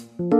คุณ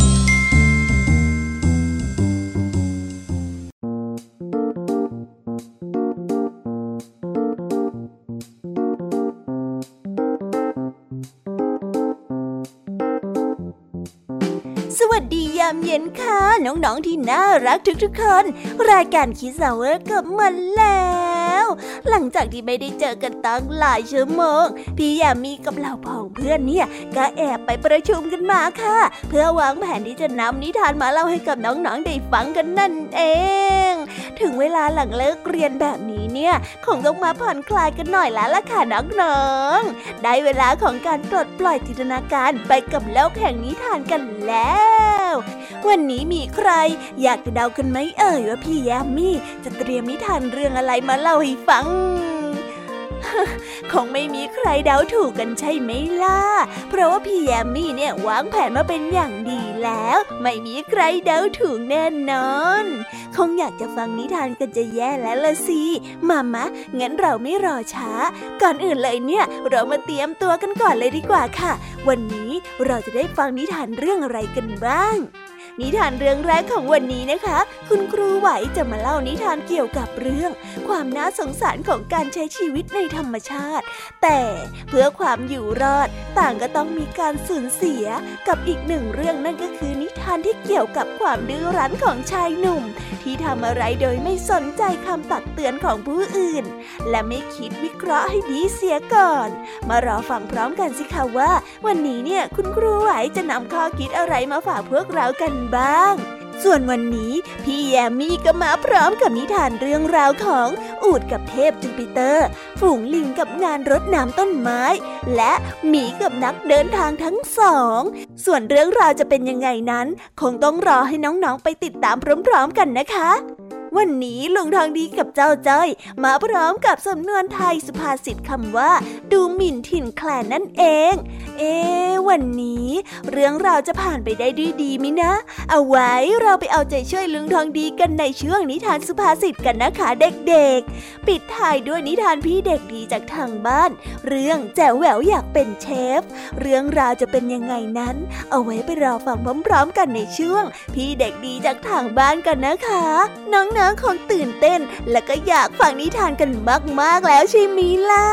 สดียามเย็นค่ะ น้องๆที่น่ารักทุกๆคน รายการคิสาวเวอร์กลับมาแล้ว หลังจากที่ไม่ได้เจอกันตั้งหลายชั่วโมง พี่ยามีกับเหล่าพ้องเพื่อนเนี่ย ก็แอบไปประชุมกันมาค่ะ เพื่อวางแผนที่จะนำนิทานมาเล่าให้กับน้องๆได้ฟังกันนั่นเอง ถึงเวลาหลังเลิกเรียนแบบนี้ เนี่ยคงต้องมาผ่อนคลายกันหน่อยแล้วล่ะค่ะน้องๆ ได้เวลาของการปลดปล่อยจินตนาการไปกับโลกแห่งนิทานกันแล้ว วันนี้มีใครอยากจะเดากันไหมเอ่ยว่าพี่แยมมี่จะเตรียมนิทานเรื่องอะไรมาเล่าให้ฟัง คงไม่มีใครเดาถูกกันใช่ไหมล่ะ เพราะว่าพี่แยมมี่เนี่ยวางแผนมาเป็นอย่างดีแล้ว ไม่มีใครเดาถูกแน่นอน คงอยากจะฟังนิทานกันจะแย่แล้วละสิมามะงั้นเราไม่รอช้า ก่อนอื่นเลยเนี่ย เรามาเตรียมตัวกันก่อนเลยดีกว่าค่ะ วันนี้เราจะได้ฟังนิทานเรื่องอะไรกันบ้าง นิทานเรื่องแรกของวันนี้นะคะ คุณครูไหวจะมาเล่านิทานเกี่ยวกับเรื่อง ความน่าสงสารของการใช้ชีวิตในธรรมชาติ แต่เพื่อความอยู่รอดต่างก็ต้องมีการสูญเสียกับอีกหนึ่งเรื่องนั่นก็คือนิทานที่เกี่ยวกับความดื้อรั้นของชายหนุ่ม ที่ทำอะไรโดยไม่สนใจคำตักเตือนของผู้อื่น และไม่คิดวิเคราะห์ให้ดีเสียก่อน มารอฟังพร้อมกันสิคะว่า วันนี้เนี่ยคุณครูไหวจะนำข้อคิดอะไรมาฝากพวกเรากันบ้าง ส่วนวันนี้พี่แยมมี่ก็มาพร้อมกับนิทานเรื่องราวของอูดกับเทพจูปิเตอร์ ฝูงลิงกับงานรดน้ำต้นไม้ และหมีกับนักเดินทางทั้งสอง ส่วนเรื่องราวจะเป็นยังไงนั้น คงต้องรอให้น้องๆไปติดตามพร้อมๆกันนะคะ วันนี้ลุงทองดีกับเจ้าจ้อย มาพร้อมกับสำนวนไทยสุภาษิตคำว่า ดูหมิ่นถิ่นแคลนนั่นเอง เอ๊วันนี้ เรื่องราวจะผ่านไปได้ด้วยดีมินะ เอาไว้เราไปเอาใจช่วยลุงทองดีกันในช่วงนิทานสุภาษิตกันนะคะเด็กๆ ปิดท้ายด้วยนิทานพี่เด็กดีจากทางบ้าน เรื่องแจ๋วแหววอยากเป็นเชฟ เรื่องราวจะเป็นยังไงนั้น เอาไว้ไปรอฟังพร้อมๆ กันในช่วง พี่เด็กดีจากทางบ้านกันนะคะ น้องน้องคงตื่นเต้น และก็อยากฟังนิทานกันมากๆแล้วใช่ไหมล่ะ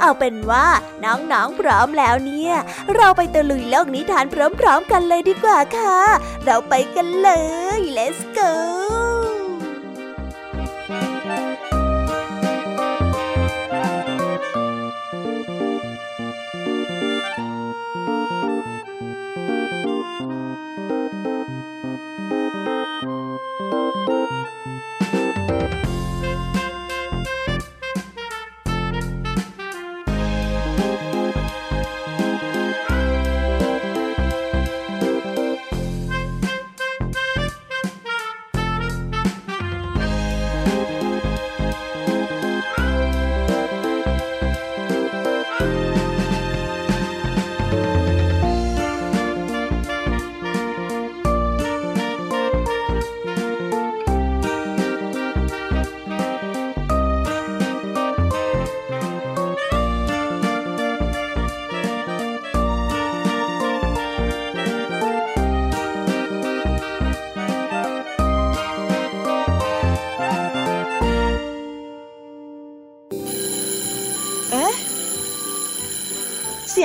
เอาเป็นว่าน้องๆพร้อมแล้วเนี่ย เราไปตะลุยโลกนิทานพร้อมๆกันเลยดีกว่าค่ะ เราไปกันเลย let's go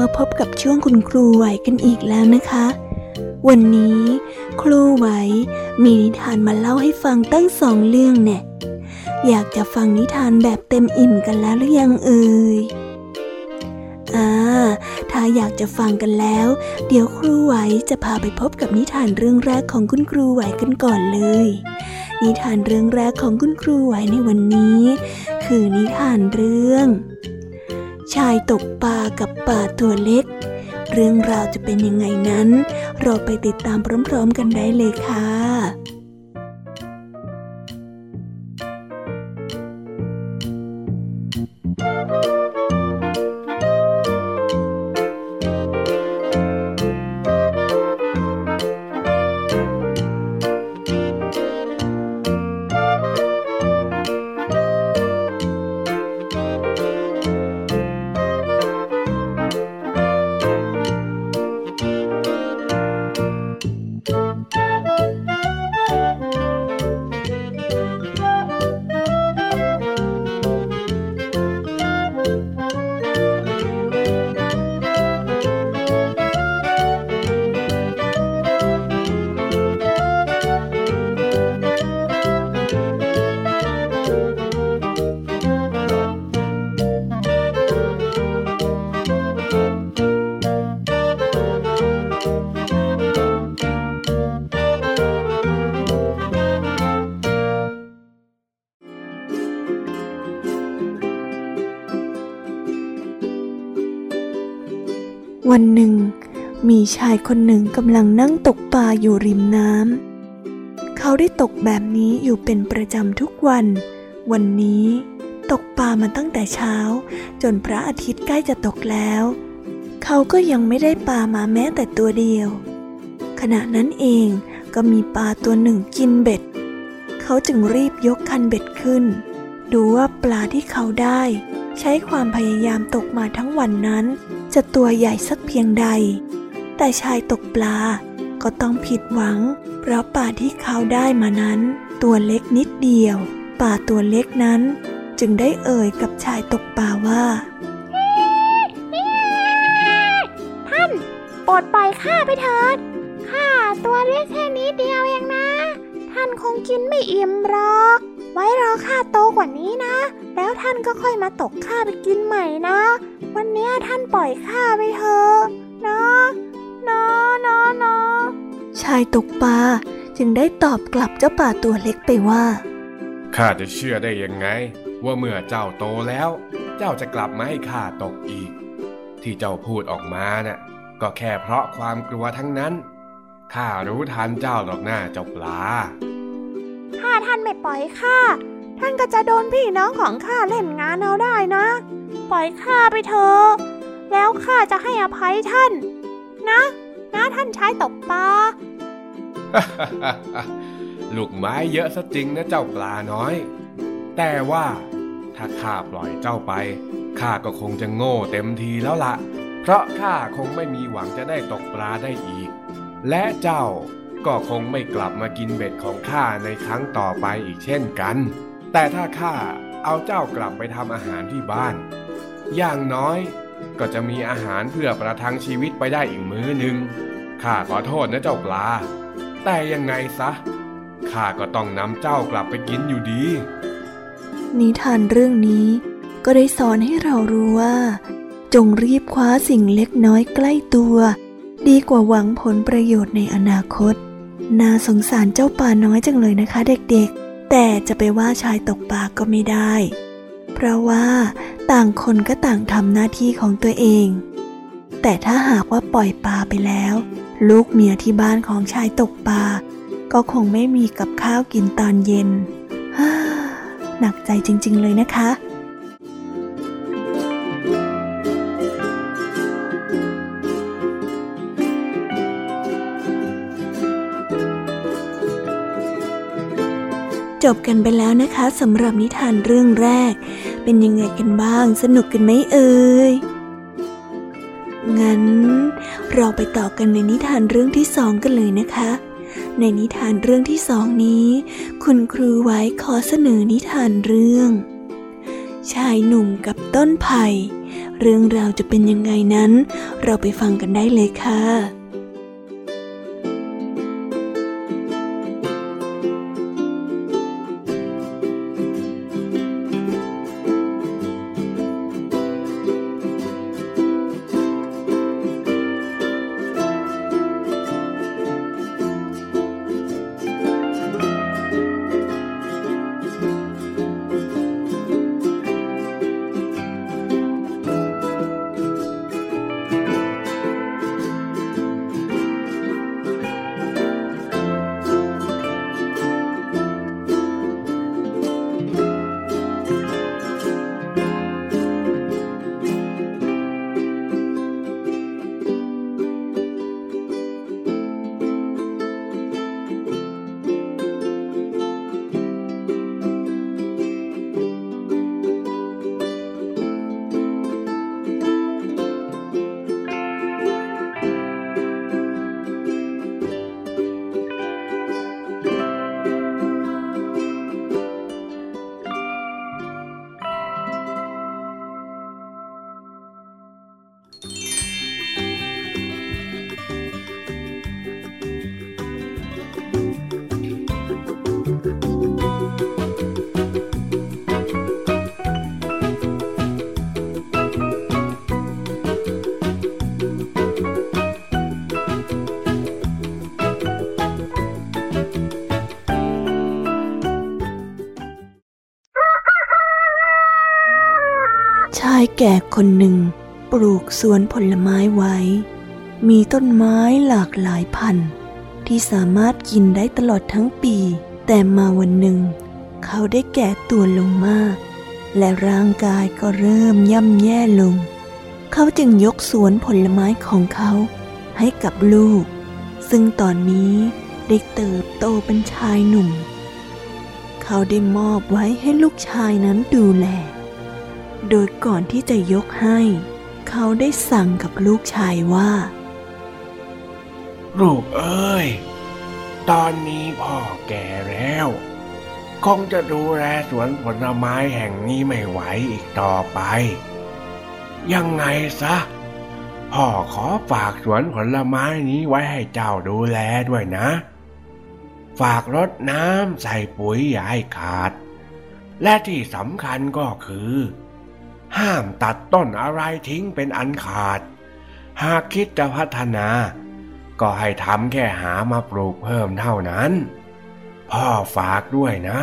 มาพบกับช่วงคุณครูไหวกันอีกแล้วนะคะ วันนี้ครูไหวมีนิทานมาเล่าให้ฟังตั้งสองเรื่องแน่อยากจะฟังนิทานแบบเต็มอิ่มกันแล้วหรือยังเอ่ยอ่าถ้าอยากจะฟังกันแล้ว เดี๋ยวครูไหวจะพาไปพบกับนิทานเรื่องแรกของคุณครูไหวกันก่อนเลย นิทานเรื่องแรกของคุณครูไหวในวันนี้ คือนิทานเรื่อง ชายตกปลากับป่าตัวเล็ก เรื่องราวจะเป็นยังไงนั้น เราไปติดตามพร้อมๆกันได้เลยค่ะ มีชายคนหนึ่งกำลังนั่งตกปลาอยู่ริมน้ำ เขาได้ตกแบบนี้อยู่เป็นประจำทุกวัน วันนี้ตกปลามาตั้งแต่เช้า จนพระอาทิตย์ใกล้จะตกแล้ว เขาก็ยังไม่ได้ปลามาแม้แต่ตัวเดียว ขณะนั้นเองก็มีปลาตัวหนึ่งกินเบ็ด เขาจึงรีบยกคันเบ็ดขึ้น ดูว่าปลาที่เขาได้ ใช้ความพยายามตกมาทั้งวันนั้น จะตัวใหญ่สักเพียงใด แต่ชายตกปลา ก็ต้องผิดหวัง เพราะปลาที่เขาได้มานั้น ตัวเล็กนิดเดียวปลาตัวเล็กนั้น จึงได้เอ่ยกับชายตกปลาว่าท่านโปรดปล่อยข้าไปเถิดข้าตัวเล็กแค่นี้เดียวเองนะ ท่านคงกินไม่อิ่มหรอก ไว้รอข้าโตกว่านี้นะ แล้วท่านก็ค่อยมาตกข้าไปกินใหม่นะ วันนี้ท่านปล่อยข้าไปเถอะนะ นะนะนะชายตกปลาจึงได้ตอบกลับเจ้าป่าตัวเล็กไปว่า ข้าจะเชื่อได้ยังไง ว่าเมื่อเจ้าโตแล้ว เจ้าจะกลับมาให้ข้าตกอีก ที่เจ้าพูดออกมาน่ะก็แค่เพราะความกลัวทั้งนั้น ข้ารู้ทันเจ้าหรอกหน้าเจ้าปลา ถ้าท่านไม่ปล่อยข้า ท่านก็จะโดนพี่น้องของข้าเล่นงานเอาได้นะ ปล่อยข้าไปเถอะ แล้วข้าจะให้อภัยท่าน นะ นะท่านชายตกปลา ลูกไม้เยอะซะจริงนะเจ้าปลาน้อย แต่ว่าถ้าข้าปล่อยเจ้าไปข้าก็คงจะโง่เต็มทีแล้วละเพราะข้าคงไม่มีหวังจะได้ตกปลาได้อีก และเจ้าก็คงไม่กลับมากินเบ็ดของข้าในครั้งต่อไปอีกเช่นกัน แต่ถ้าข้าเอาเจ้ากลับไปทำอาหารที่บ้าน อย่างน้อย ก็จะมีอาหารเพื่อประทังชีวิตไปได้อีกมื้อหนึ่งข้าขอโทษนะเจ้าปลา แต่ยังไงซะข้าก็ต้องนำเจ้ากลับไปกินอยู่ดี นิทานเรื่องนี้ก็ได้สอนให้เรารู้ว่า จงรีบคว้าสิ่งเล็กน้อยใกล้ตัว ดีกว่าหวังผลประโยชน์ในอนาคต น่าสงสารเจ้าป่าน้อยจังเลยนะคะเด็กๆ แต่จะไปว่าชายตกปลาก็ไม่ได้ เพราะว่า ต่างคนก็ต่างทำหน้าที่ของตัวเอง แต่ถ้าหากว่าปล่อยปลาไปแล้ว ลูกเมียที่บ้านของชายตกปลาก็คงไม่มีกับข้าวกินตอนเย็นหนักใจจริง ๆ เลยนะคะจบกันไปแล้วนะคะสำหรับนิทานเรื่องแรก เป็นยังไงกันบ้าง สนุกกันไหมเอ่ย งั้น เราไปต่อกันในนิทานเรื่องที่สองกันเลยนะคะ ในนิทานเรื่องที่สองนี้ คุณครูไว้ขอเสนอนิทานเรื่อง ชายหนุ่มกับต้นไผ่ เรื่องราวจะเป็นยังไงนั้น เราไปฟังกันได้เลยค่ะ แก่คนหนึ่ง ปลูกสวนผลไม้ไว้ มีต้นไม้หลากหลายพันธุ์ ที่สามารถกินได้ตลอดทั้งปี แต่มาวันหนึ่ง เขาได้แก่ตัวลงมาก และร่างกายก็เริ่มย่ำแย่ลง เขาจึงยกสวนผลไม้ของเขาให้กับลูก ซึ่งตอนนี้ได้เติบโตเป็นชายหนุ่ม เขาได้มอบไว้ให้ลูกชายนั้นดูแล โดยก่อนที่จะยกให้ เขาได้สั่งกับลูกชายว่า ลูกเอ้ย ตอนนี้พ่อแก่แล้ว คงจะดูแลสวนผลไม้แห่งนี้ไม่ไหวอีกต่อไป ยังไงซะ พ่อขอฝากสวนผลไม้นี้ไว้ให้เจ้าดูแลด้วยนะ ฝากรดน้ำใส่ปุ๋ยอย่าให้ขาดและที่สำคัญก็คือ ห้ามตัดต้นอะไรทิ้งเป็นอันขาด หากคิดจะพัฒนา ก็ให้ทำแค่หามาปลูกเพิ่มเท่านั้น พ่อฝากด้วยนะ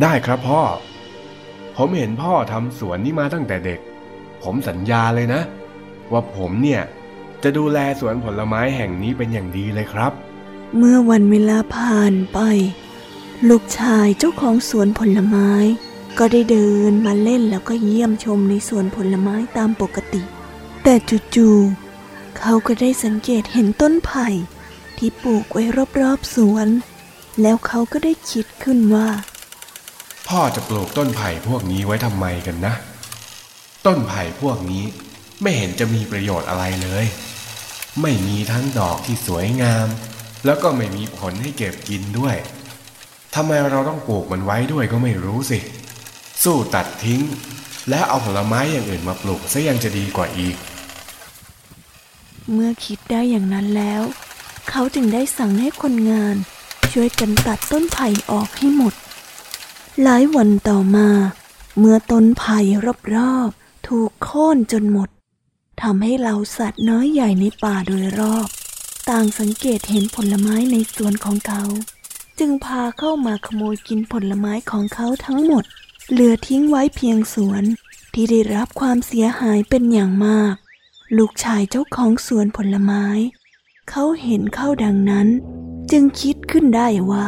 ได้ครับพ่อ ผมเห็นพ่อทำสวนนี้มาตั้งแต่เด็ก ผมสัญญาเลยนะ ว่าผมเนี่ยจะดูแลสวนผลไม้แห่งนี้เป็นอย่างดีเลยครับ เมื่อวันเวลาผ่านไป ลูกชายเจ้าของสวนผลไม้ ก็ได้เดินมาเล่นแล้วก็เยี่ยมชมในสวนผลไม้ตามปกติ แต่จู่ๆเขาก็ได้สังเกตเห็นต้นไผ่ ที่ปลูกไว้รอบๆสวน แล้วเขาก็ได้คิดขึ้นว่า พ่อจะปลูกต้นไผ่พวกนี้ไว้ทำไมกันนะ ต้นไผ่พวกนี้ไม่เห็นจะมีประโยชน์อะไรเลย ไม่มีทั้งดอกที่สวยงาม แล้วก็ไม่มีผลให้เก็บกินด้วยทำไมเราต้องปลูกมันไว้ด้วยก็ไม่รู้สิ สู้ตัดทิ้ง และเอาผลไม้อย่างอื่นมาปลูกซะยังจะดีกว่าอีก เมื่อคิดได้อย่างนั้นแล้ว เขาจึงได้สั่งให้คนงาน ช่วยกันตัดต้นไผ่ออกให้หมด หลายวันต่อมา เมื่อต้นไผ่รอบๆถูกโค่นจนหมดทำให้เหล่าสัตว์น้อยใหญ่ในป่าโดยรอบ ต่างสังเกตเห็นผลไม้ในสวนของเขา จึงพาเข้ามาขโมยกินผลไม้ของเขาทั้งหมด เหลือทิ้งไว้เพียงสวนที่ได้รับความเสียหายเป็นอย่างมาก ลูกชายเจ้าของสวนผลไม้ เขาเห็นเข้าดังนั้น จึงคิดขึ้นได้ว่า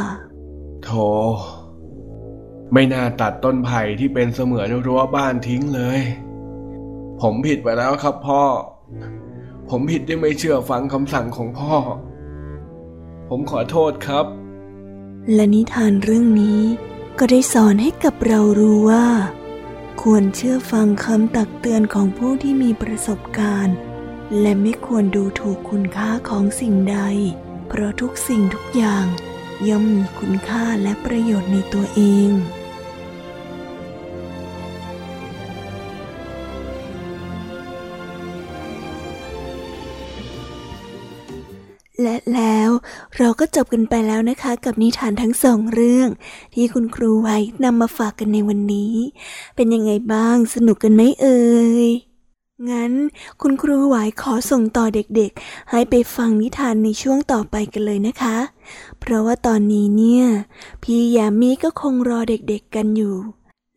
โธไม่น่าตัดต้นไผ่ที่เป็นเสมือนรั้วบ้านทิ้งเลย ผมผิดไปแล้วครับพ่อ ผมผิดที่ไม่เชื่อฟังคำสั่งของพ่อ ผมขอโทษครับ และนิทานเรื่องนี้ ก็ได้สอนให้กับเรารู้ว่า ควรเชื่อฟังคำตักเตือนของผู้ที่มีประสบการณ์ และไม่ควรดูถูกคุณค่าของสิ่งใด เพราะทุกสิ่งทุกอย่างย่อมมีคุณค่าและประโยชน์ในตัวเอง และแล้วเราก็จบกันไปแล้วนะคะกับนิทานทั้งสองเรื่อง ที่คุณครูไว้นำมาฝากกันในวันนี้ เป็นยังไงบ้างสนุกกันไหมเอ่ยงั้นคุณครูไหวขอส่งต่อเด็กๆ ให้ไปฟังนิทานในช่วงต่อไปกันเลยนะคะ เพราะว่าตอนนี้เนี่ย พี่ยามีก็คงรอเด็กๆกันอยู่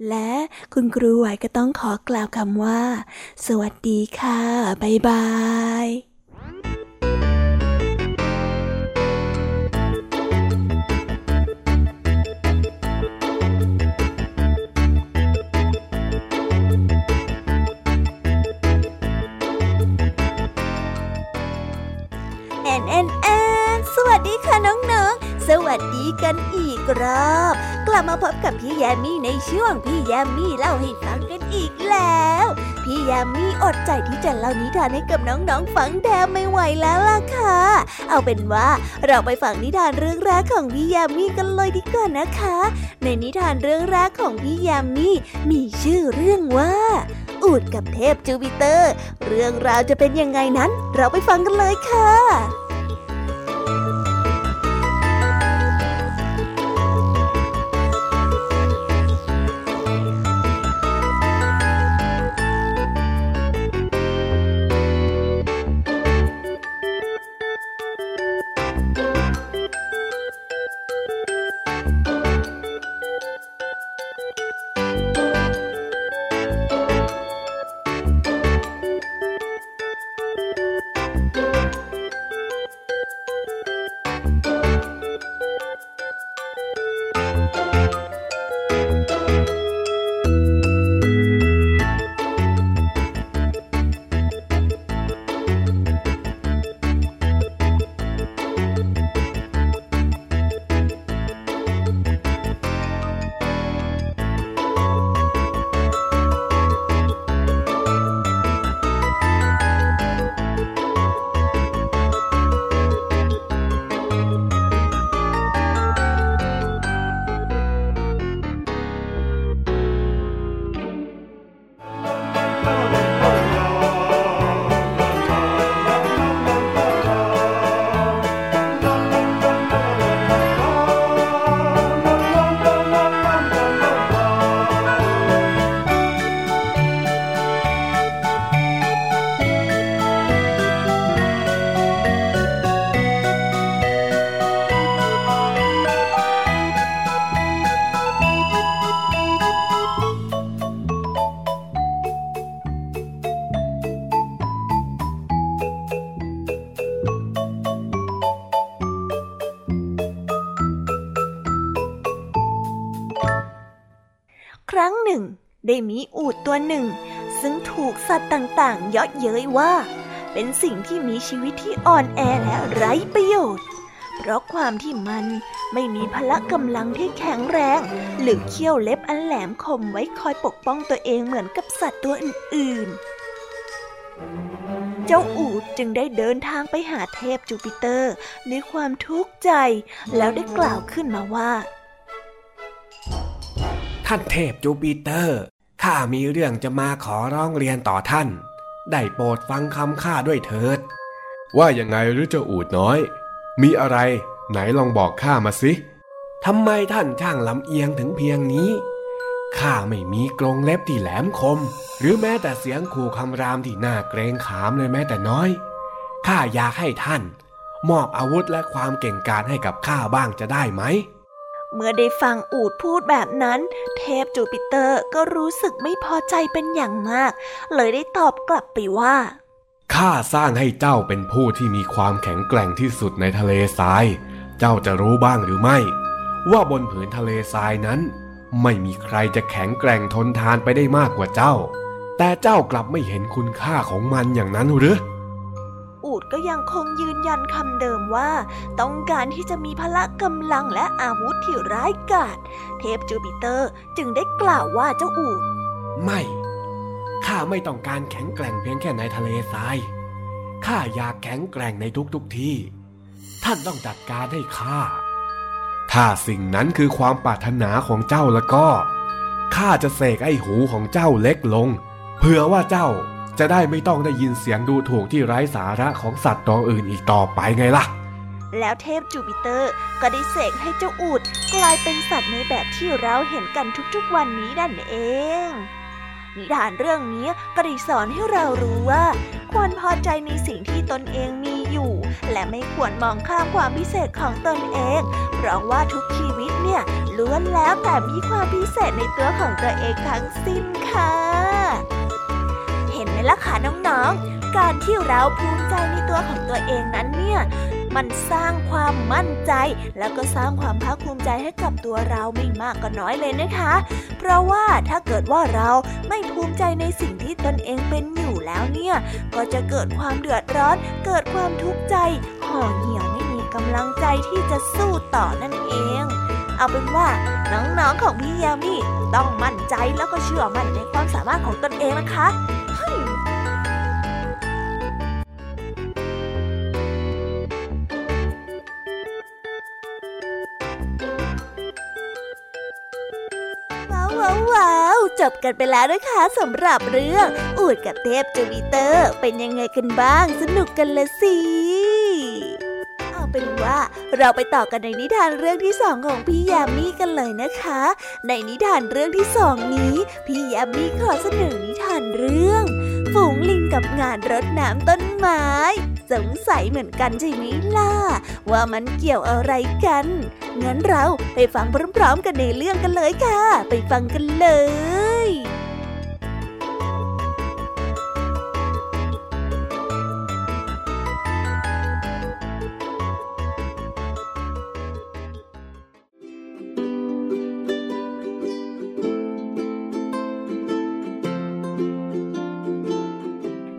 และคุณครูไหวก็ต้องขอกล่าวคำว่า สวัสดีค่ะ บ๊ายบาย วัสดีกันอีกรอบ กลับมาพบกับพี่แยมมี่ในช่วงพี่แยมมี่เล่าให้ฟังกันอีกแล้ว พี่แยมมี่อดใจที่จะเล่านิทานให้กับน้องๆฟังแทบไม่ไหวแล้วล่ะค่ะ เอาเป็นว่าเราไปฟังนิทานเรื่องแรกของพี่แยมมี่กันเลยดีกว่านะคะ ในนิทานเรื่องแรกของพี่แยมมี่มีชื่อเรื่องว่าอูดกับเทพจูปิเตอร์ เรื่องราวจะเป็นยังไงนั้น เราไปฟังกันเลยค่ะ ตัวหนึ่ง ซึ่งถูกสัตว์ต่างๆ เยาะเย้ยว่า เป็นสิ่งที่มีชีวิตที่อ่อนแอและไร้ประโยชน์ เพราะความที่มันไม่มีพละกำลังที่แข็งแรง หรือเขี้ยวเล็บอันแหลมคมไว้คอยปกป้องตัวเองเหมือนกับสัตว์ตัวอื่นๆ เจ้าอูดจึงได้เดินทางไปหาเทพจูปิเตอร์ด้วยความทุกข์ใจ แล้วได้กล่าวขึ้นมาว่า ท่านเทพจูปิเตอร์ ข้ามีเรื่องจะมาขอร้องเรียนต่อท่าน ได้โปรดฟังคำข้าด้วยเถิด ว่ายังไงหรือเจ้าอูดน้อย มีอะไร ไหนลองบอกข้ามาสิทำไมท่านช่างลำเอียงถึงเพียงนี้ข้าไม่มีกรงเล็บที่แหลมคม หรือแม้แต่เสียงขู่คำรามที่น่าเกรงขามเลยแม้แต่น้อยข้าอยากให้ท่าน มอบอาวุธและความเก่งกาจให้กับข้าบ้างจะได้ไหม เมื่อได้ฟังอูดพูดแบบนั้น เทพจูปิเตอร์ก็รู้สึกไม่พอใจเป็นอย่างมาก เลยได้ตอบกลับไปว่าข้าสร้างให้เจ้าเป็นผู้ที่มีความแข็งแกร่งที่สุดในทะเลทราย เจ้าจะรู้บ้างหรือไม่ ว่าบนผืนทะเลทรายนั้น ไม่มีใครจะแข็งแกร่งทนทานไปได้มากกว่าเจ้า แต่เจ้ากลับไม่เห็นคุณค่าของมันอย่างนั้นหรือ ก็ยังคงยืนยันคำเดิมว่า ต้องการที่จะมีพละกำลังและอาวุธที่ร้ายกาจเทพจูปิเตอร์จึงได้กล่าวว่าเจ้าอูดไม่ข้าไม่ต้องการแข็งแกร่งเพียงแค่ในทะเลทรายข้าอยากแข็งแกร่งในทุกๆทที่ ท่านต้องจัดการให้ข้าถ้าสิ่งนั้นคือความปรารถนาของเจ้าแล้วก็ข้าจะเสกไอ้หูของเจ้าเล็กลงเพื่อว่าเจ้า จะได้ไม่ต้องได้ยินเสียงดูถูกที่ไร้สาระของสัตว์ตัวอื่นอีกต่อไปไงล่ะ แล้วเทพจูปิเตอร์ก็ได้เสกให้เจ้าอูดกลายเป็นสัตว์ในแบบที่เราเห็นกันทุกๆวันนี้นั่นเอง นิทานเรื่องนี้ก็ได้สอนให้เรารู้ว่า ควรพอใจในสิ่งที่ตนเองมีอยู่ และไม่ควรมองข้ามความพิเศษของตนเอง เพราะว่าทุกชีวิตเนี่ยล้วนแล้วแต่มีความพิเศษในตัวของตัวเองทั้งสิ้นค่ะ ล่ะคะน้องๆ การที่เราภูมิใจในตัวของตัวเองนั้นเนี่ยมันสร้างความมั่นใจ แล้วก็สร้างความภาคภูมิใจให้กับตัวเราไม่มากก็น้อยเลยนะคะ เพราะว่าถ้าเกิดว่าเราไม่ภูมิใจในสิ่งที่ตนเองเป็นอยู่แล้วเนี่ย ก็จะเกิดความเดือดร้อน เกิดความทุกข์ใจห่อเหี่ยวไม่มีกำลังใจที่จะสู้ต่อนั่นเอง เอาเป็นว่าน้องๆของพี่ยามีต้องมั่นใจแล้วก็เชื่อมั่นในความสามารถของตนเองนะคะ จบกันไปแล้วนะคะสำหรับเรื่อง อูดกับเทพจูปิเตอร์ เป็นยังไงกันบ้าง สนุกกันละสิเอาเป็นว่าเราไปต่อกันในนิทานเรื่องที่สองของพี่ยามีกันเลยนะคะ ในนิทานเรื่องที่สองนี้พี่ยามีขอเสนอนิทานเรื่อง ฝูงลิงกับงานรดน้ำต้นไม้ สงสัยเหมือนกันใช่ไหมล่ะ ว่ามันเกี่ยวอะไรกัน งั้นเราไปฟังพร้อมๆกันในเรื่องกันเลยค่ะ ไปฟังกันเลย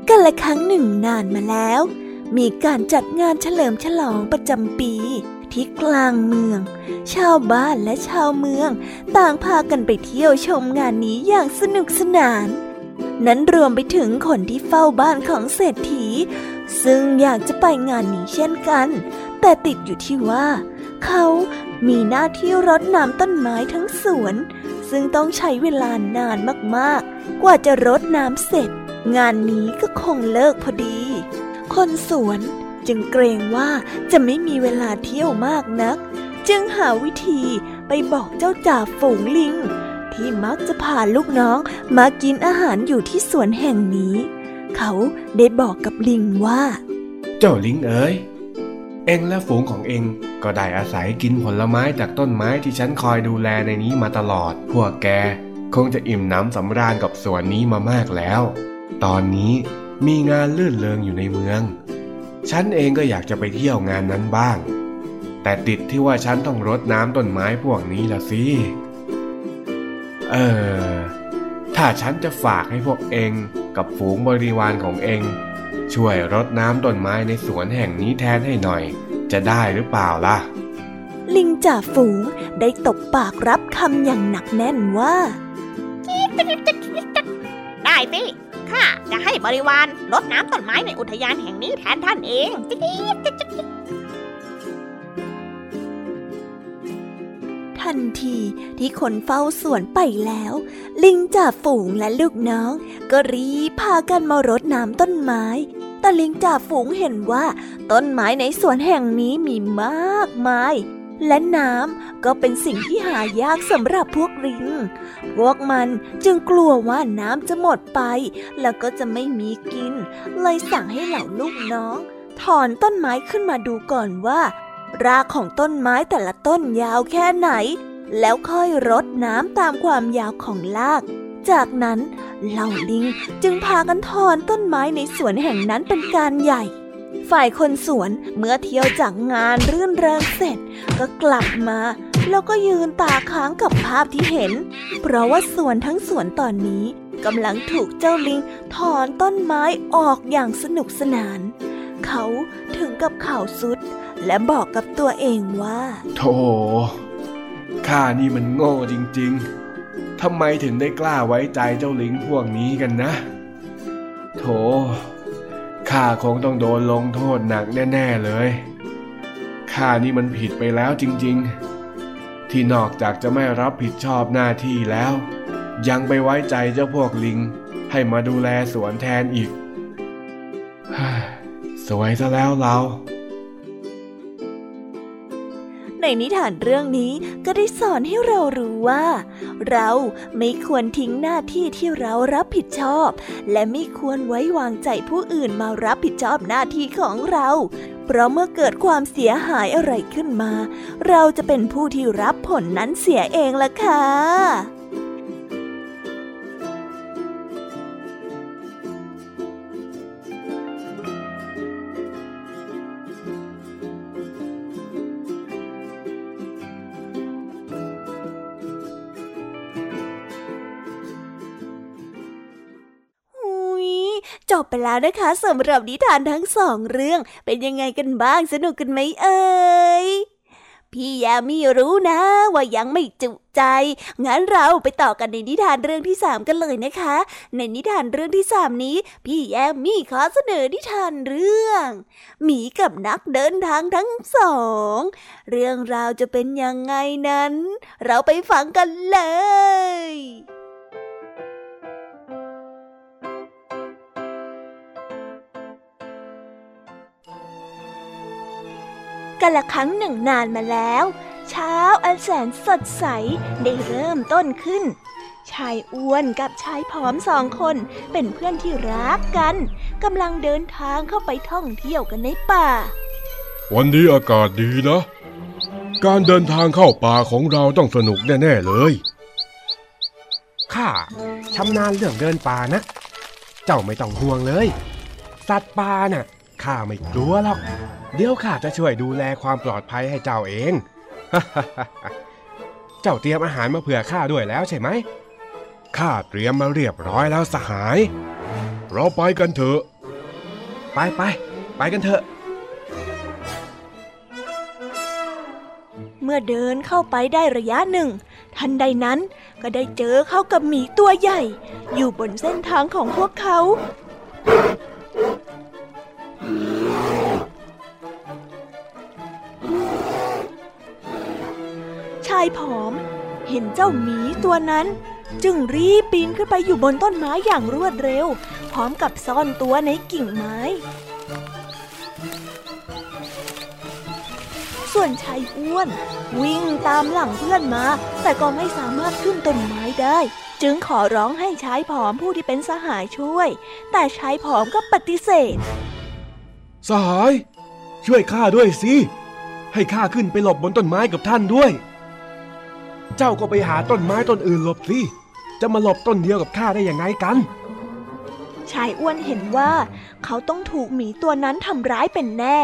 กันละครั้งหนึ่งนานมาแล้ว มีการจัดงานเฉลิมฉลองประจำปีที่กลางเมือง ชาวบ้านและชาวเมือง ต่างพากันไปเที่ยวชมงานนี้อย่างสนุกสนาน นั้นรวมไปถึงคนที่เฝ้าบ้านของเศรษฐี ซึ่งอยากจะไปงานนี้เช่นกัน แต่ติดอยู่ที่ว่า เขามีหน้าที่รดน้ำต้นไม้ทั้งสวน ซึ่งต้องใช้เวลานานมากๆ กว่าจะรดน้ำเสร็จ งานนี้ก็คงเลิกพอดี คนสวนจึงเกรงว่าจะไม่มีเวลาเที่ยวมากนัก จึงหาวิธีไปบอกเจ้าจ่าฝูงลิง ที่มักจะพาลูกน้องมากินอาหารอยู่ที่สวนแห่งนี้ เขาได้บอกกับลิงว่า เจ้าลิงเอ๋ยเอ็งและฝูงของเอ็งก็ได้อาศัยกินผลไม้จากต้นไม้ที่ฉันคอยดูแลในนี้มาตลอด พวกแกคงจะอิ่มน้ำสำราญกับสวนนี้มามากแล้ว ตอนนี้ มีงานลื่นเลงอยู่ในเมือง ฉันเองก็อยากจะไปเที่ยวงานนั้นบ้าง แต่ติดที่ว่าฉันต้องรดน้ำต้นไม้พวกนี้ละสิ เออ ถ้าฉันจะฝากให้พวกเองกับฝูงบริวารของเอง ช่วยรดน้ำต้นไม้ในสวนแห่งนี้แทนให้หน่อย จะได้หรือเปล่าล่ะ ลิงจ่าฝูงได้ตบปากรับคำอย่างหนักแน่นว่า ได้สิ ข้าจะให้บริวารรดน้ำต้นไม้ในอุทยานแห่งนี้แทนท่านเองทันทีที่คนเฝ้าสวนไปแล้ว ลิงจ่าฝูงและลูกน้อง ก็รีบพากันมารดน้ำต้นไม้ แต่ลิงจ่าฝูงเห็นว่า ต้นไม้ในสวนแห่งนี้มีมากมาย และน้ำก็เป็นสิ่งที่หายากสำหรับพวกลิง พวกมันจึงกลัวว่าน้ำจะหมดไป แล้วก็จะไม่มีกิน เลยสั่งให้เหล่าลูกน้อง ถอนต้นไม้ขึ้นมาดูก่อนว่า รากของต้นไม้แต่ละต้นยาวแค่ไหน แล้วค่อยรดน้ำตามความยาวของราก จากนั้นเหล่าลิงจึงพากันถอนต้นไม้ในสวนแห่งนั้นเป็นการใหญ่ ฝ่ายคนสวนเมื่อเที่ยวจากงานรื่นเริงเสร็จ ก็กลับมา แล้วก็ยืนตาค้างกับภาพที่เห็น เพราะว่าสวนทั้งสวนตอนนี้กำลังถูกเจ้าลิงถอนต้นไม้ออกอย่างสนุกสนาน เขาถึงกับข่าวสุด และบอกกับตัวเองว่า โธ่ข้านี่มันโง่จริงๆทำไมถึงได้กล้าไว้ใจเจ้าลิงพวกนี้กันนะโถ ข้าคงต้องโดนลงโทษหนักแน่ๆเลยข้านี่มันผิดไปแล้วจริงๆ ที่นอกจากจะไม่รับผิดชอบหน้าที่แล้ว ยังไปไว้ใจเจ้าพวกลิง ให้มาดูแลสวนแทนอีกสวยซะแล้วเรา ในนิทานเรื่องนี้ก็ได้สอนให้เรารู้ว่า เราไม่ควรทิ้งหน้าที่ที่เรารับผิดชอบ และไม่ควรไว้วางใจผู้อื่นมารับผิดชอบหน้าที่ของเรา เพราะเมื่อเกิดความเสียหายอะไรขึ้นมา เราจะเป็นผู้ที่รับผลนั้นเสียเองล่ะค่ะ จบไปแล้วนะคะสำหรับนิทานทั้งสองเรื่อง เป็นยังไงกันบ้างสนุกกันไหมเอ่ยพี่ยามีรู้นะ ว่ายังไม่จุใจ งั้นเราไปต่อกันในนิทานเรื่องที่สามกันเลยนะคะ ในนิทานเรื่องที่สามนี้ พี่แยมมี่ขอเสนอนิทานเรื่องหมีกับนักเดินทางทั้งสอง เรื่องราวจะเป็นยังไงนั้น เราไปฟังกันเลย กันละครั้งหนึ่งนานมาแล้ว เช้าอันแสนสดใสได้เริ่มต้นขึ้น ชายอ้วนกับชายผอมสองคนเป็นเพื่อนที่รักกันกำลังเดินทางเข้าไปท่องเที่ยวกันในป่า วันนี้อากาศดีนะ การเดินทางเข้าป่าของเราต้องสนุกแน่ๆเลยข้าชำนาญเรื่องเดินป่านะ เจ้าไม่ต้องห่วงเลย สัตว์ป่าน่ะข้าไม่กลัวหรอก เดี๋ยวข้าจะช่วยดูแลความปลอดภัยให้เจ้าเอง เจ้าเตรียมอาหารมาเผื่อข้าด้วยแล้วใช่ไหม ข้าเตรียมมาเรียบร้อยแล้วสหาย เราไปกันเถอะ ไปไปไปกันเถอะ เมื่อเดินเข้าไปได้ระยะหนึ่ง ทันใดนั้นก็ได้เจอเข้ากับหมีตัวใหญ่ อยู่บนเส้นทางของพวกเขาายผอม เห็นเจ้าหมีตัวนั้น จึงรีบปีนขึ้นไปอยู่บนต้นไม้อย่างรวดเร็ว พร้อมกับซ่อนตัวในกิ่งไม้ ส่วนชายอ้วน วิ่งตามหลังเพื่อนมา แต่ก็ไม่สามารถขึ้นต้นไม้ได้ จึงขอร้องให้ชายผอมผู้ที่เป็นสหายช่วย แต่ชายผอมก็ปฏิเสธ สหาย ช่วยข้าด้วยสิให้ข้าขึ้นไปหลบบนต้นไม้กับท่านด้วย เจ้าก็ไปหาต้นไม้ต้นอื่นหลบสิ จะมาหลบต้นเดียวกับข้าได้ยังไงกัน ชายอ้วนเห็นว่า เขาต้องถูกหมีตัวนั้นทำร้ายเป็นแน่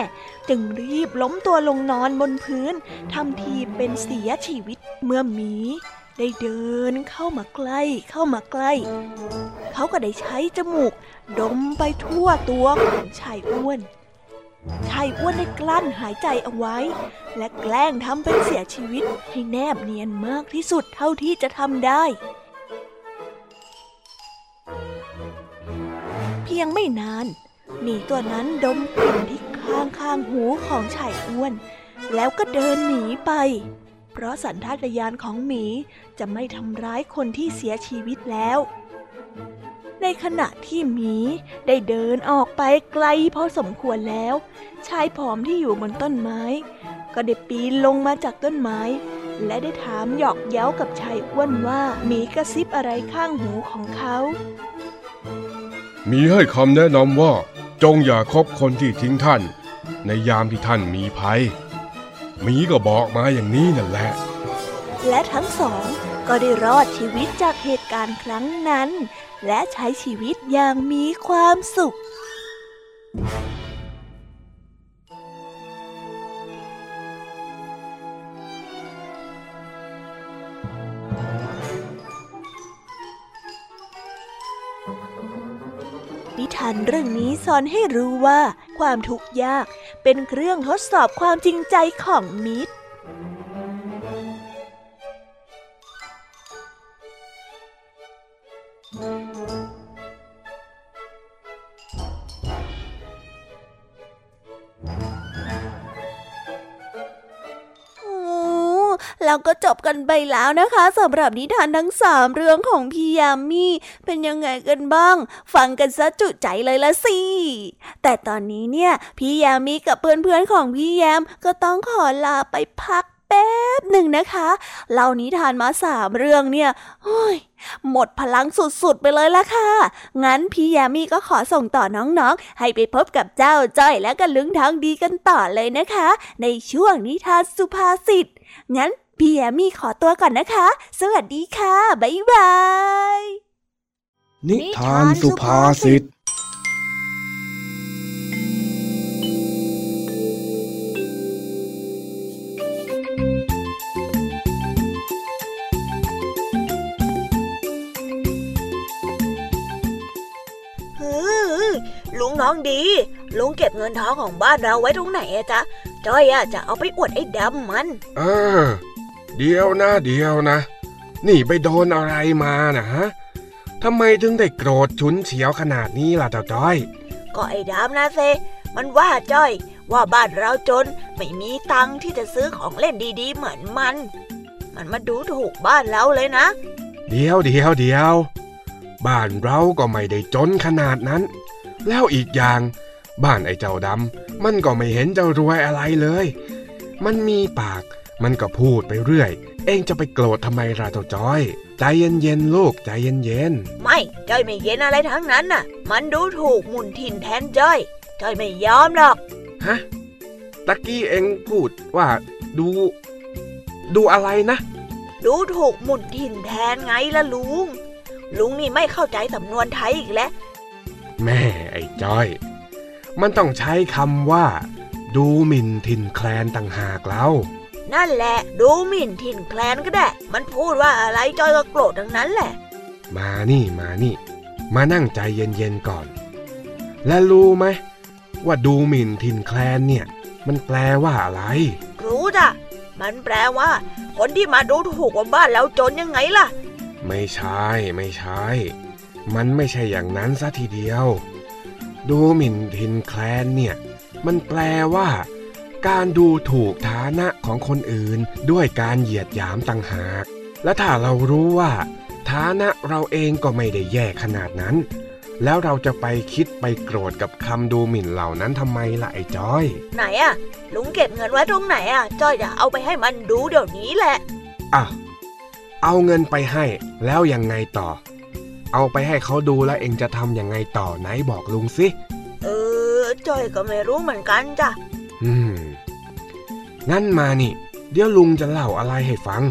จึงรีบล้มตัวลงนอนบนพื้นทำทีเป็นเสียชีวิตเมื่อหมีได้เดินเข้ามาใกล้เข้ามาใกล้ เขาก็ได้ใช้จมูก ดมไปทั่วตัวของชายอ้วน ชายอ้วนได้กลั้นหายใจเอาไว้ และแกล้งทำเป็นเสียชีวิตให้แนบเนียนมากที่สุดเท่าที่จะทำได้ เพียงไม่นานหมีตัวนั้นดมกลิ่นที่ข้างข้างหูของชายอ้วน แล้วก็เดินหนีไป เพราะสัญชาตญาณของหมีจะไม่ทำร้ายคนที่เสียชีวิตแล้ว ในขณะที่หมีได้เดินออกไปไกลพอสมควรแล้ว ชายผอมที่อยู่บนต้นไม้ ก็ก็ได้ปีนลงมาจากต้นไม้ และได้ถามหยอกเย้ากับชายอ้วนว่ามีกระซิบอะไรข้างหูของเขามีให้คำแนะนำว่า จงอย่าคบคนที่ทิ้งท่าน ในยามที่ท่านมีภัยหมีก็บอกมาอย่างนี้นั่นแหละ และทั้งสองก็ได้รอดชีวิตจากเหตุการณ์ครั้งนั้น และใช้ชีวิตอย่างมีความสุข นิทานเรื่องนี้สอนให้รู้ว่า ความทุกข์ยากเป็นเครื่องทดสอบความจริงใจของมิตร บกันไปแล้วนะคะสำหรับนิทานทั้งสามเรื่องของพี่ยามีเป็นยังไงกันบ้าง ฟังกันซะจุใจเลยละสิแต่ตอนนี้เนี่ยพี่ยามีกับเพื่อนๆของพี่แยมก็ต้องขอลาไปพักแป๊บหนึ่งนะคะเล่านิทานมาสามเรื่องเนี่ยเฮ้ยหมดพลังสุดๆไปเลยละค่ะ งั้นพี่ยามีก็ขอส่งต่อน้องๆ ให้ไปพบกับเจ้าจ้อยและกันลุงทางดีกันต่อเลยนะคะ ในช่วงนิทานสุภาษิต งั้น พี่แอมมี่ขอตัวก่อนนะคะ สวัสดีค่ะ บ๊ายบาย นิทานสุภาษิตฮือลุงน้องดี ลุงเก็บเงินทองของบ้านเราไว้ตรงไหนอะจ๊ะ จ้อยอะจะเอาไปอวดไอ้ดำมัน เออ เดี๋ยวนะเดี๋ยวนะ นี่ไปโดนอะไรมานะฮะทำไมถึงได้โกรธฉุนเฉียวขนาดนี้ล่ะเจ้าจ้อย ก็ไอ้ดำนะเซ มันว่าจ้อยว่าบ้านเราจนไม่มีตังค์ที่จะซื้อของเล่นดีๆ เหมือนมัน มันมาดูถูกบ้านเราเลยนะ เดี๋ยวเดี๋ยวเดี๋ยว บ้านเราก็ไม่ได้จนขนาดนั้น แล้วอีกอย่าง บ้านไอ้เจ้าดำมันก็ไม่เห็นจะรวยอะไรเลย มันมีปาก มันก็พูดไปเรื่อย เองจะไปโกรธทำไมล่ะเจ้าจ้อย ใจเย็นๆลูกใจเย็นไม่จ้อยไม่เย็นอะไรทั้งนั้นน่ะ มันดูถูกหมุนถิ่นแทนจ้อย จ้อยไม่ยอมหรอกๆฮะ ตะกี้เองพูดว่าดู ดูอะไรนะ ดูถูกหมุนถิ่นแทนไงล่ะลุง ลุงนี่ไม่เข้าใจสำนวนไทยอีกแล้ว แม่ไอ้จ้อย มันต้องใช้คำว่า ดูหมิ่นถิ่นแคลนต่างหากแล้ว นั่นแหละ ดูหมิ่นถิ่นแคลนก็ได้ มันพูดว่าอะไรจ้อยก็โกรธทั้งนั้นแหละ มานี่มานี่ มานั่งใจเย็นๆก่อน และรู้ไหมว่าดูหมิ่นถิ่นแคลนเนี่ย มันแปลว่าอะไร รู้จ้ะมันแปลว่า คนที่มาดูถูกว่าบ้านเราจนยังไงล่ะ ไม่ใช่ไม่ใช่ มันไม่ใช่อย่างนั้นซะทีเดียว ดูหมิ่นถิ่นแคลนเนี่ย มันแปลว่า การดูถูกฐานะของคนอื่น ด้วยการเหยียดหยามต่างหาก และถ้าเรารู้ว่า ฐานะเราเองก็ไม่ได้แย่ขนาดนั้น แล้วเราจะไปคิดไปโกรธกับคำดูหมิ่นเหล่านั้นทำไมล่ะไอ้จ้อย ไหนอะลุงเก็บเงินไว้ตรงไหนอะจ้อยจะเอาไปให้มันดูเดี๋ยวนี้แหละอะเอาเงินไปให้แล้วยังไงต่อ เอาไปให้เขาดูแล้วเองจะทำยังไงต่อไหนบอกลุงสิ เออจ้อยก็ไม่รู้เหมือนกันจ้ะ อืม งั้นมานี่ เดี๋ยวลุงจะเล่าอะไรให้ฟัง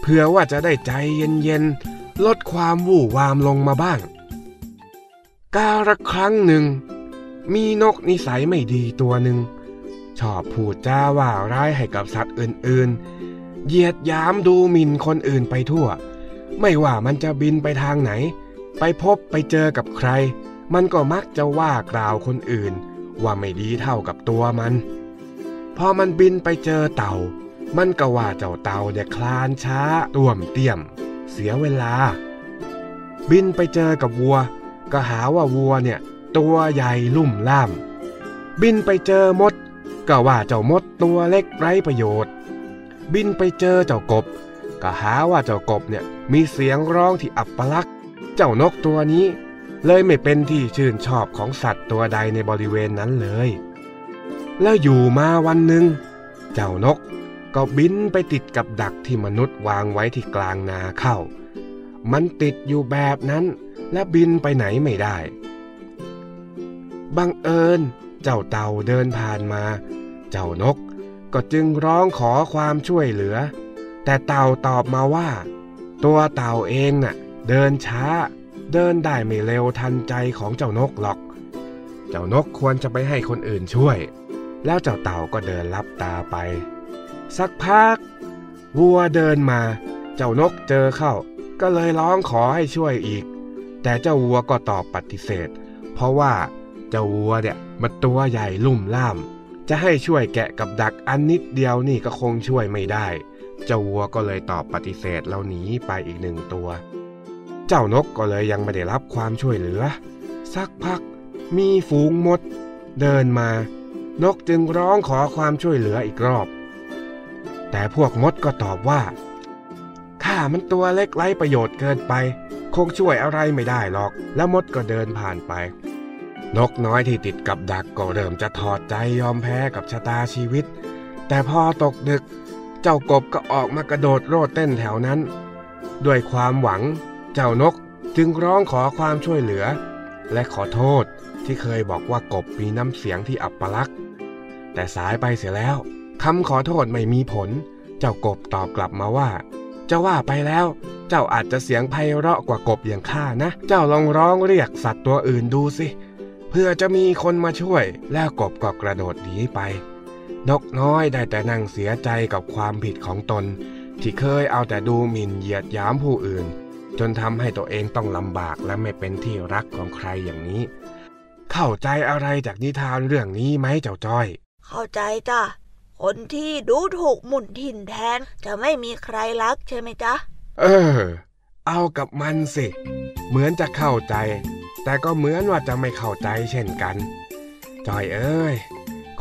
เพื่อว่าจะได้ใจเย็นๆ ลดความวู่วามลงมาบ้าง กาละครั้งหนึ่ง มีนกนิสัยไม่ดีตัวหนึ่ง ชอบพูดจ้าว่าร้ายให้กับสัตว์อื่นๆ เหยียดยามดูหมิ่นคนอื่นไปทั่ว ไม่ว่ามันจะบินไปทางไหน ไปพบไปเจอกับใคร มันก็มักจะว่ากล่าวคนอื่น ว่าไม่ดีเท่ากับตัวมัน พอมันบินไปเจอเต่า มันก็ว่าเจ้าเต่าเนี่ยคลานช้าต่วมเตี่ยม เสียเวลา บินไปเจอกับวัว ก็หาว่าวัวเนี่ย ตัวใหญ่ลุ่มล่าม บินไปเจอมด ก็ว่าเจ้ามดตัวเล็กไร้ประโยชน์ บินไปเจอเจ้ากบ ก็หาว่าเจ้ากบเนี่ยมีเสียงร้องที่อับปลักษ์เจ้านกตัวนี้ เลยไม่เป็นที่ชื่นชอบของสัตว์ตัวใดในบริเวณนั้นเลย แล้วอยู่มาวันหนึ่ง เจ้านกก็บินไปติดกับดักที่มนุษย์วางไว้ที่กลางนาเข้า มันติดอยู่แบบนั้นและบินไปไหนไม่ได้ บังเอิญเจ้าเต่าเดินผ่านมา เจ้านกก็จึงร้องขอความช่วยเหลือ แต่เต่าตอบมาว่า ตัวเต่าเองน่ะ เดินช้า เดินได้ไม่เร็วทันใจของเจ้านกหรอก เจ้านกควรจะไปให้คนอื่นช่วย แล้วเจ้าเต่าก็เดินลับตาไป สักพัก วัวเดินมา เจ้านกเจอเข้า ก็เลยร้องขอให้ช่วยอีก แต่เจ้าวัวก็ตอบปฏิเสธ เพราะว่าเจ้าวัวเนี่ยมันตัวใหญ่ลุ่มล่าม จะให้ช่วยแกะกับดักอันนิดเดียวนี่ก็คงช่วยไม่ได้ เจ้าวัวก็เลยตอบปฏิเสธแล้วหนีไปอีกหนึ่งตัว เจ้านกก็เลยยังไม่ได้รับความช่วยเหลือ สักพักมีฝูงมด เดินมา นกจึงร้องขอความช่วยเหลืออีกรอบ แต่พวกมดก็ตอบว่า ข้ามันตัวเล็กไร้ประโยชน์เกินไป คงช่วยอะไรไม่ได้หรอก แล้วมดก็เดินผ่านไป นกน้อยที่ติดกับดักก็เริ่มจะถอดใจยอมแพ้กับชะตาชีวิต แต่พอตกดึก เจ้ากบก็ออกมากระโดดโลดเต้นแถวนั้น ด้วยความหวัง เจ้านกจึงร้องขอความช่วยเหลือ และขอโทษที่เคยบอกว่ากบมีน้ำเสียงที่อับปลักษณ์ แต่สายไปเสียแล้วคำขอโทษไม่มีผล เจ้ากบตอบกลับมาว่าจะว่าไปแล้ว เจ้าอาจจะเสียงไพเราะกว่ากบอย่างข้านะ เจ้าลองร้องเรียกสัตว์ตัวอื่นดูสิ เพื่อจะมีคนมาช่วย แล้วกบก็กระโดดหนีไป นกน้อยได้แต่นั่งเสียใจกับความผิดของตน ที่เคยเอาแต่ดูหมิ่นเหยียดยามผู้อื่น จนทำให้ตัวเองต้องลำบากและไม่เป็นที่รักของใครอย่างนี้ เข้าใจอะไรจากนิทานเรื่องนี้ไหมเจ้าจ้อย เข้าใจจ้ะคนที่ดูถูกหมุนถิ่นแทนจะไม่มีใครรักใช่ไหมจ๊ะ เออ เอากับมันสิ เหมือนจะเข้าใจ แต่ก็เหมือนว่าจะไม่เข้าใจเช่นกัน จอยเอ้ย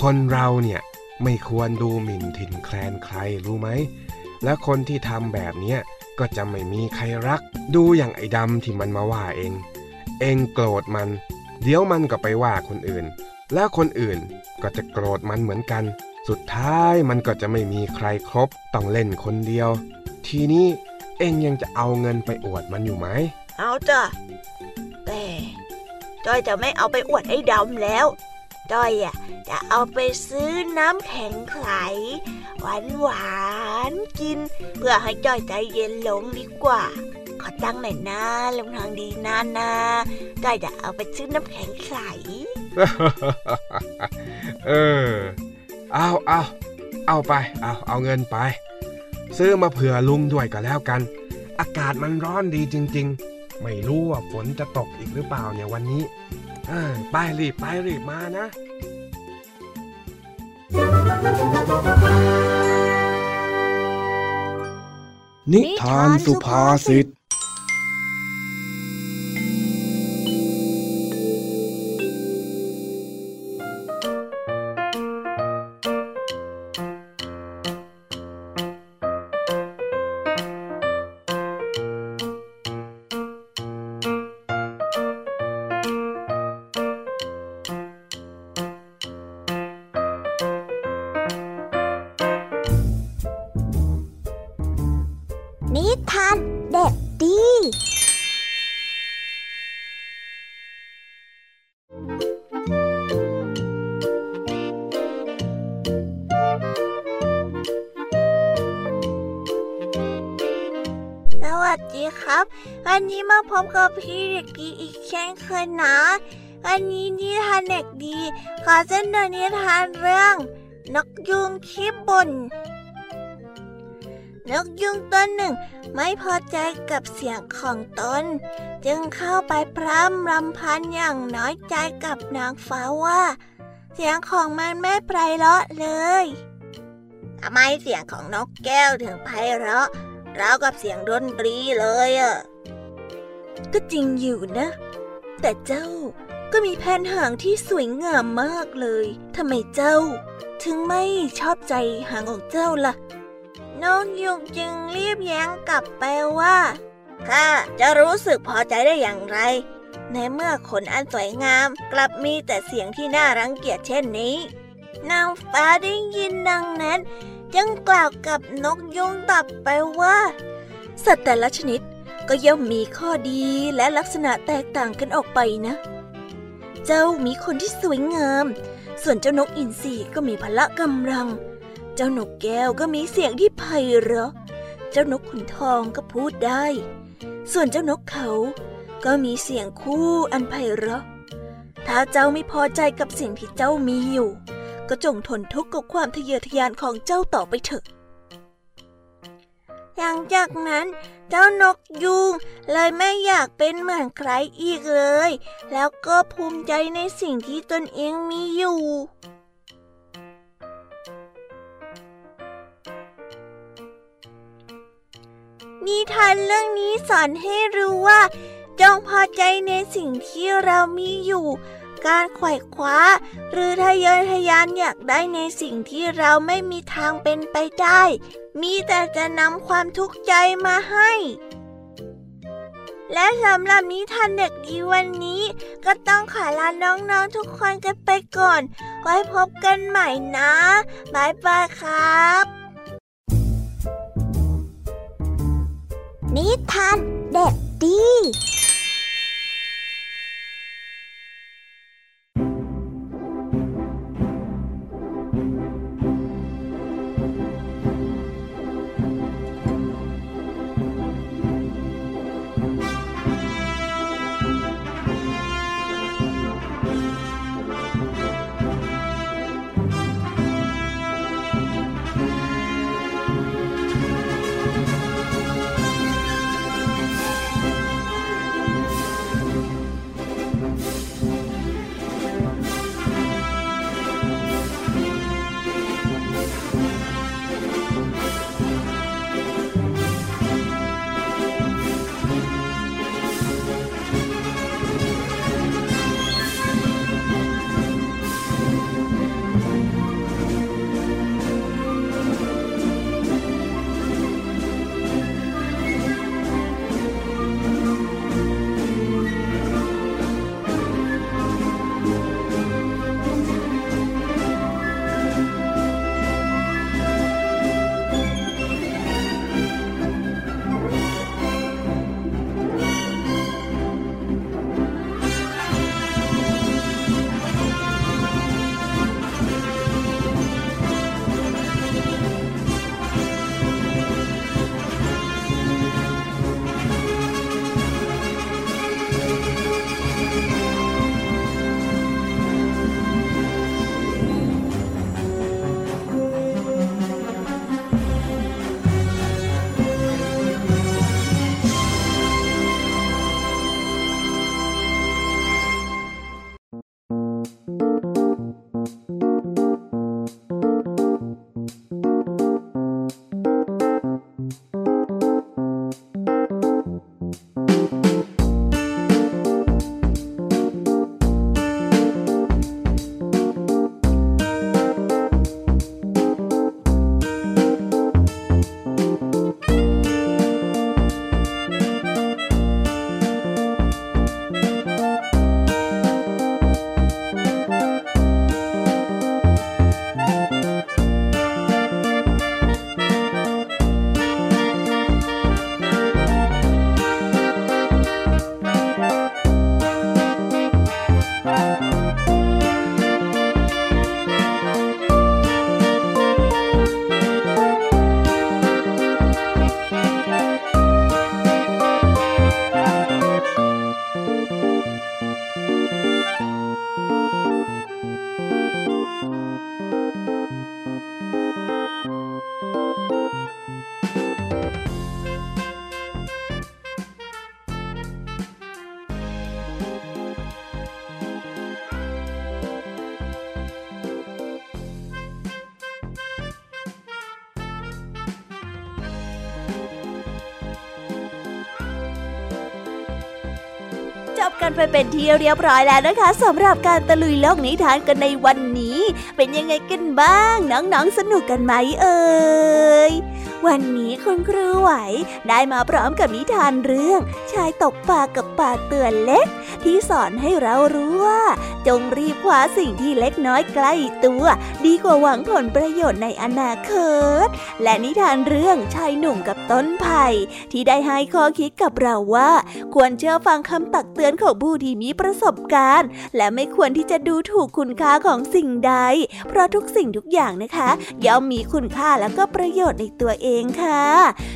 คนเราเนี่ยไม่ควรดูหมิ่นถิ่นแคลนใครรู้ไหม และคนที่ทำแบบเนี้ยก็จะไม่มีใครรัก ดูอย่างไอ้ดำที่มันมาว่าเอง เองโกรธมัน เดี๋ยวมันก็ไปว่าคนอื่น แล้วคนอื่นก็จะโกรธมันเหมือนกัน สุดท้ายมันก็จะไม่มีใครครบต้องเล่นคนเดียว ทีนี้เองยังจะเอาเงินไปอวดมันอยู่ไหม เอาจ้ะแต่จอยจะไม่เอาไปอวดไอ้ดำแล้วจอยอะจะเอาไปซื้อน้ำแข็งใสหวานหวานๆกิน เพื่อให้จอยใจเย็นลงดีกว่า ขอตั้งหน่อยนะลงทางดีนานาจอยจะเอาไปซื้อน้ำแข็งใส เออ เอาเอาเอาไป เอาเอาเงินไป ซื้อมาเผื่อลุงด้วยก็แล้วกัน อากาศมันร้อนดีจริง ๆ ไม่รู้ว่าฝนจะตกอีกหรือเปล่าเนี่ยวันนี้ เออไปรีบไปรีบมานะนิทานสุภาษิต บกับพี่เด็กดีอีกเช่นเคยนะ วันนี้นิทานเด็กดี ขอเสนอนิทานเรื่อง นกยุงขี้บ่นนกยุงตัวหนึ่งไม่พอใจกับเสียงของตน จึงเข้าไปพร่ำรำพันอย่างน้อยใจกับนางฟ้าว่า เสียงของมันไม่ไพเราะเลยทำไมเสียงของนกแก้วถึงไพเราะราวกับเสียงดนตรีเลยอะ ก็จริงอยู่นะ แต่เจ้าก็มีแผ่นหางที่สวยงามมากเลยทำไมเจ้า ถึงไม่ชอบใจหางของเจ้าล่ะนกยุงจึงรีบแย้งกลับไปว่าข้าจะรู้สึกพอใจได้อย่างไร ในเมื่อขนอันสวยงามกลับมีแต่เสียงที่น่ารังเกียจเช่นนี้ นางฟ้าได้ยินดังนั้น จึงกล่าวกับนกยุงตอบไปว่า สัตว์แต่ละชนิด ก็ย่อมมีข้อดีและลักษณะแตกต่างกันออกไปนะ เจ้ามีคนที่สวยงาม ส่วนเจ้านกอินทรีก็มีพละกำลัง เจ้านกแก้วก็มีเสียงที่ไพเราะ เจ้านกขุนทองก็พูดได้ ส่วนเจ้านกเขาก็มีเสียงคู่อันไพเราะ ถ้าเจ้าไม่พอใจกับสิ่งที่เจ้ามีอยู่ ก็จงทนทุกข์กับความทะเยอทะยานของเจ้าต่อไปเถอะ หลังจากนั้น เจ้านกยูงเลยไม่อยากเป็นเหมือนใครอีกเลย แล้วก็ภูมิใจในสิ่งที่ตนเองมีอยู่นิทานเรื่องนี้สอนให้รู้ว่า จงพอใจในสิ่งที่เรามีอยู่ การไขว่คว้า หรือทะเยอทะยานอยากได้ในสิ่งที่เราไม่มีทางเป็นไปได้ มีแต่จะนำความทุกข์ใจมาให้ และสำหรับนิทานเด็กดีวันนี้ ก็ต้องขอลาน้องๆทุกคนกันไปก่อน ไว้พบกันใหม่นะบายบายครับ นิทานเด็กดี จบกันไปเป็นที่เรียบร้อยแล้วนะคะสำหรับการตะลุยโลกนิทานกันในวันนี้ เป็นยังไงกันบ้าง น้องๆสนุกกันไหมเอ่ยวันนี้คุณครูไหวได้มาพร้อมกับนิทานเรื่อง ชายตกปลากับปลาเตือนเล็ก ที่สอนให้เรารู้ว่า จงรีบคว้าสิ่งที่เล็กน้อยใกล้ตัว ดีกว่าหวังผลประโยชน์ในอนาคต และนิทานเรื่องชายหนุ่มกับต้นไผ่ที่ได้ให้ข้อคิดกับเราว่า ควรเชื่อฟังคำตักเตือนของผู้ที่มีประสบการณ์ และไม่ควรที่จะดูถูกคุณค่าของสิ่งใด เพราะทุกสิ่งทุกอย่างนะคะ ย่อมมีคุณค่าและก็ประโยชน์ในตัวเองค่ะ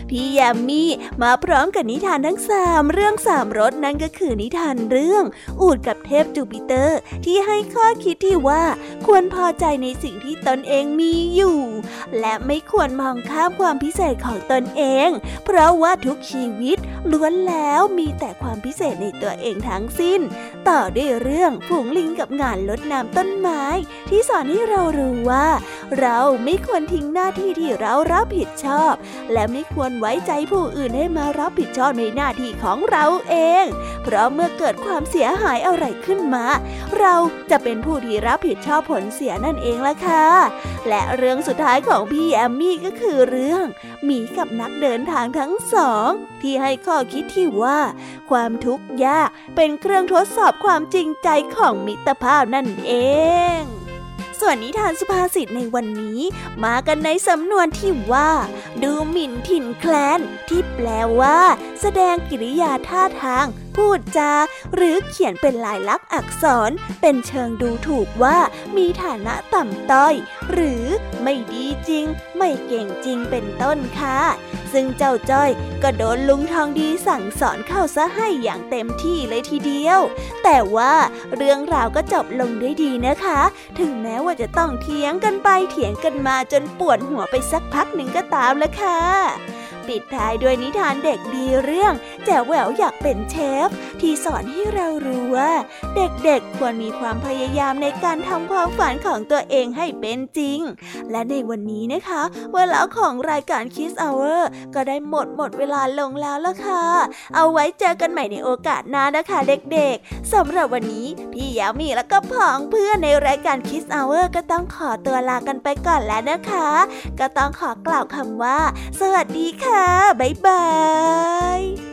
พี่ยามีมาพร้อมกับนิทานทั้งสามเรื่องสามรสนั่นก็คือนิทานเรื่องอูดกับเทพจูปิเตอร์ที่ให้ข้อคิดที่ว่าควรพอใจในสิ่งที่ตนเองมีอยู่ และไม่ควรมองข้ามความพิเศษของตนเอง เพราะว่าทุกชีวิตล้วนแล้วมีแต่ความพิเศษในตัวเองทั้งสิ้น ต่อด้วยเรื่องฝูงลิงกับงานลดน้ำต้นไม้ ที่สอนให้เรารู้ว่า เราไม่ควรทิ้งหน้าที่ที่เรารับผิดชอบ และไม่ควรไว้ใจผู้อื่นให้มารับผิดชอบในหน้าที่ของเราเอง เพราะเมื่อเกิดความเสียหายอะไรขึ้นมา เราจะเป็นผู้ที่รับผิดชอบผลเสียนั่นเองล่ะค่ะ และเรื่องสุดท้ายของพี่แอมมี่ก็คือเรื่องหมีกับนักเดินทางทั้งสอง ที่ให้ข้อคิดที่ว่า ความทุกข์ยากเป็นเครื่องทดสอบความจริงใจของมิตรภาพนั่นเองส่วนนิทานสุภาษิตในวันนี้ มากันในสำนวนที่ว่า ดูหมิ่นถิ่นแคลน ที่แปลว่า แสดงกิริยาท่าทาง พูดจา หรือเขียนเป็นลายลักษณ์อักษร เป็นเชิงดูถูกว่ามีฐานะต่ำต้อย หรือไม่ดีจริง ไม่เก่งจริงเป็นต้นค่ะ ซึ่งเจ้าจ้อยก็โดนลุงทองดีสั่งสอนเข้าซะให้อย่างเต็มที่เลยทีเดียว แต่ว่าเรื่องราวก็จบลงด้วยดีนะคะ ถึงแม้ว่าจะต้องเถียงกันไปเถียงกันมาจนปวดหัวไปสักพักหนึ่งก็ตามละค่ะ ปิดท้ายด้วยนิทานเด็กดีเรื่องแจ๋วแหววอยากเป็นเชฟ ที่สอนให้เรารู้ว่า เด็กๆควรมีความพยายามในการทำความฝันของตัวเองให้เป็นจริง และในวันนี้นะคะ เวลาของรายการ Kiss Hour ก็ได้หมดหมดเวลาลงแล้วละค่ะ เอาไว้เจอกันใหม่ในโอกาสหน้านะคะเด็กๆสำหรับวันนี้พี่ยามีแล้วก็ผองเพื่อนในรายการ Kiss Hour ก็ต้องขอตัวลากันไปก่อนแล้วนะคะ ก็ต้องขอกล่าวคำว่า สวัสดีค่ะบ๊ายบาย